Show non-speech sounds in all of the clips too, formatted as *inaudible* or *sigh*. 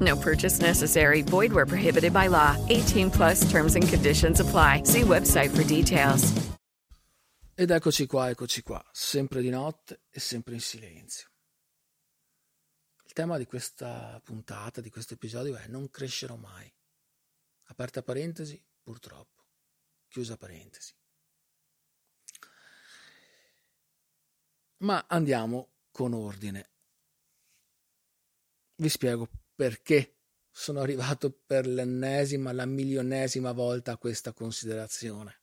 No purchase necessary. Void where prohibited by law. 18 plus terms and conditions apply. See website for details. Ed eccoci qua, eccoci qua, sempre di notte e sempre in silenzio. Il tema di questa puntata, di questo episodio è non crescerò mai. Aperta parentesi, purtroppo. Chiusa parentesi. Ma andiamo con ordine. Vi spiego perché sono arrivato per l'ennesima, la milionesima volta a questa considerazione.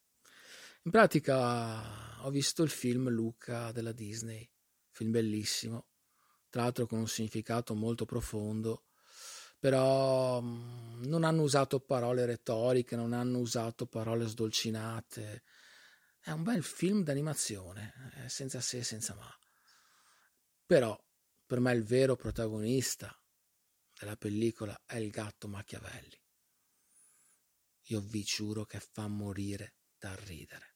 In pratica ho visto il film Luca della Disney, film bellissimo, tra l'altro con un significato molto profondo, però mm, non hanno usato parole retoriche, non hanno usato parole sdolcinate. È un bel film d'animazione, eh, senza se e senza ma. Però per me il vero protagonista della pellicola è il gatto Machiavelli. Io vi giuro che fa morire da ridere.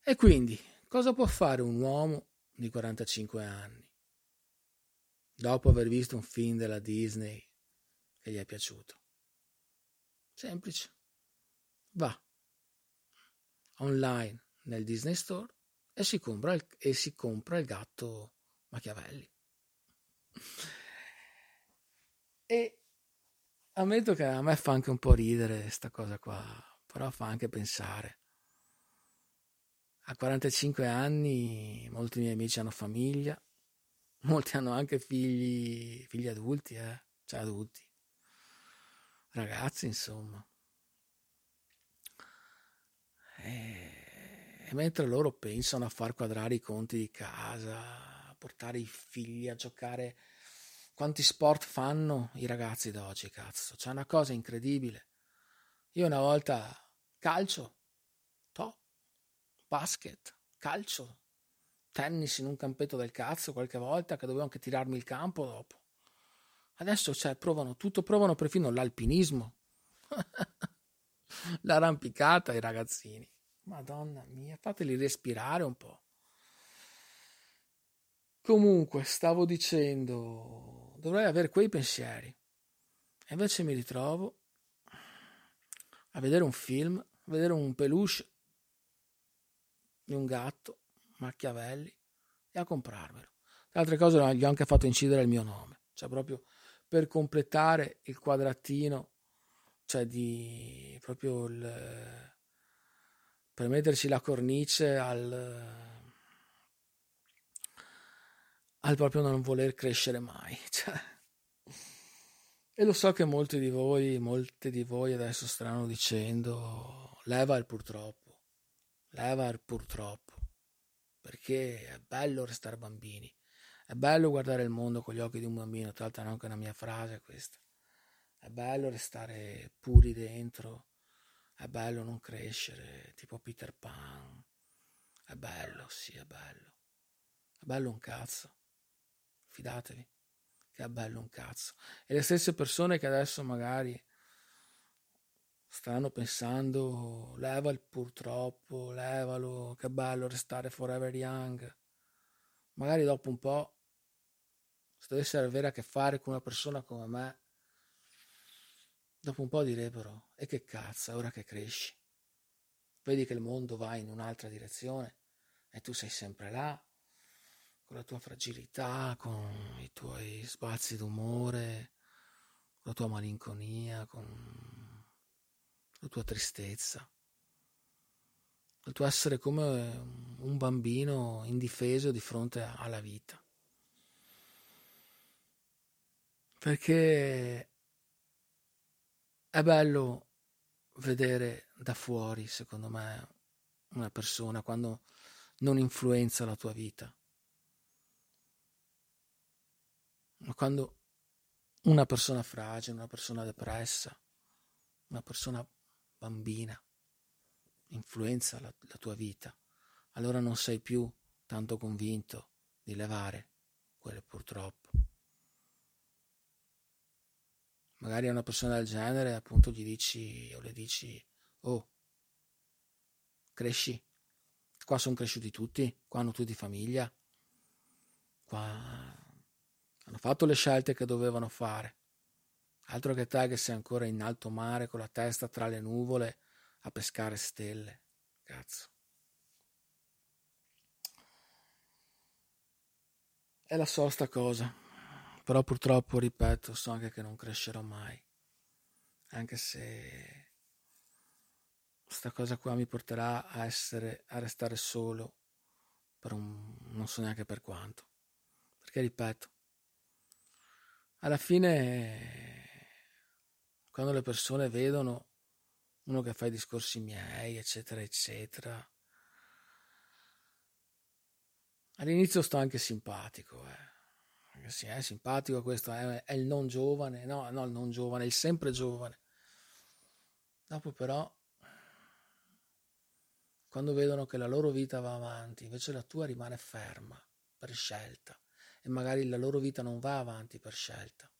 E quindi, cosa può fare un uomo di 45 anni dopo aver visto un film della Disney che gli è piaciuto? Semplice. Va online nel Disney Store e si compra il, e si compra il gatto Machiavelli. E ammetto che a me fa anche un po' ridere sta cosa qua, però fa anche pensare. A 45 anni molti miei amici hanno famiglia, molti hanno anche figli, figli adulti, eh, cioè adulti, ragazzi insomma. E mentre loro pensano a far quadrare i conti di casa, a portare i figli a giocare quanti sport fanno i ragazzi d'oggi, cazzo. C'è una cosa incredibile. Io una volta calcio, to, basket, calcio, tennis in un campetto del cazzo qualche volta che dovevo anche tirarmi il campo dopo. Adesso cioè, provano tutto, provano perfino l'alpinismo. *laughs* L'arrampicata ai ragazzini. Madonna mia, fateli respirare un po'. Comunque, stavo dicendo, dovrei avere quei pensieri. E invece mi ritrovo a vedere un film, a vedere un peluche di un gatto, Machiavelli, e a comprarmelo. Tra altre cose gli ho anche fatto incidere il mio nome, cioè proprio per completare il quadratino, cioè di proprio il, per metterci la cornice al al proprio non voler crescere mai. *laughs* Cioè. E lo so che molti di voi, molte di voi adesso stanno dicendo leva il purtroppo, leva il purtroppo, perché è bello restare bambini, è bello guardare il mondo con gli occhi di un bambino, tra l'altro è anche una mia frase questa, è bello restare puri dentro, è bello non crescere, tipo Peter Pan, è bello, sì, è bello, è bello un cazzo. Fidatevi, che è bello un cazzo. E le stesse persone che adesso magari stanno pensando leva il purtroppo, levalo, che bello restare forever young. Magari dopo un po', se dovesse avere a che fare con una persona come me, dopo un po' direbbero, e che cazzo, ora che cresci, vedi che il mondo va in un'altra direzione e tu sei sempre là, con la tua fragilità, con i tuoi spazi d'umore, con la tua malinconia, con la tua tristezza, il tuo essere come un bambino indifeso di fronte alla vita. Perché è bello vedere da fuori, secondo me, una persona quando non influenza la tua vita. Ma quando una persona fragile, una persona depressa, una persona bambina influenza la, la tua vita, allora non sei più tanto convinto di levare quelle purtroppo. Magari a una persona del genere appunto gli dici o le dici, oh, cresci, qua sono cresciuti tutti, qua hanno tutti famiglia, qua hanno fatto le scelte che dovevano fare. Altro che te che sei ancora in alto mare con la testa tra le nuvole a pescare stelle. Cazzo. È la so sta cosa. Però purtroppo, ripeto, so anche che non crescerò mai. Anche se sta cosa qua mi porterà a essere a restare solo per un non so neanche per quanto. Perché ripeto, alla fine quando le persone vedono uno che fa i discorsi miei, eccetera, eccetera, all'inizio sto anche simpatico, eh. Sì, è simpatico questo, è, è il non giovane, no, no, il non giovane, il sempre giovane. Dopo però, quando vedono che la loro vita va avanti, invece la tua rimane ferma per scelta e magari la loro vita non va avanti per scelta.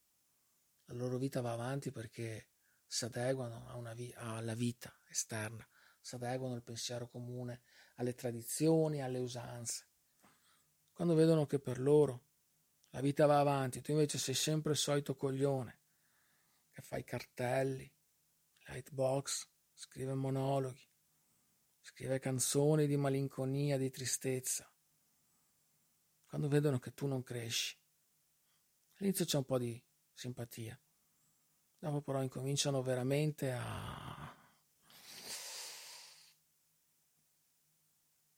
La loro vita va avanti perché si adeguano vi- alla vita esterna, si adeguano al pensiero comune, alle tradizioni, alle usanze. Quando vedono che per loro la vita va avanti, tu invece sei sempre il solito coglione che fai cartelli, lightbox, scrive monologhi, scrive canzoni di malinconia, di tristezza, quando vedono che tu non cresci. All'inizio c'è un po' di simpatia, dopo però incominciano veramente a,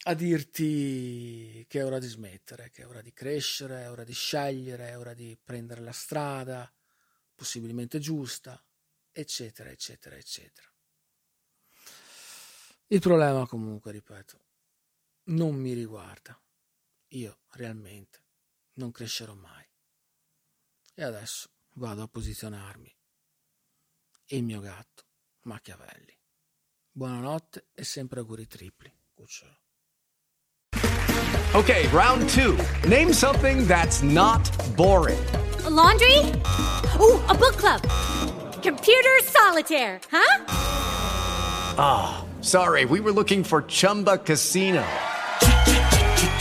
a dirti che è ora di smettere, che è ora di crescere, è ora di scegliere, è ora di prendere la strada possibilmente giusta, eccetera, eccetera, eccetera. Il problema comunque, ripeto, non mi riguarda io realmente non crescerò mai. E adesso vado a posizionarmi. Il mio gatto, Machiavelli. Buonanotte e sempre auguri tripli, cucciolo. Ok, round two. Name something that's not boring. A laundry? Ooh, a book club. Computer solitaire, huh? Ah, oh, sorry, we were looking for Chumba Casino.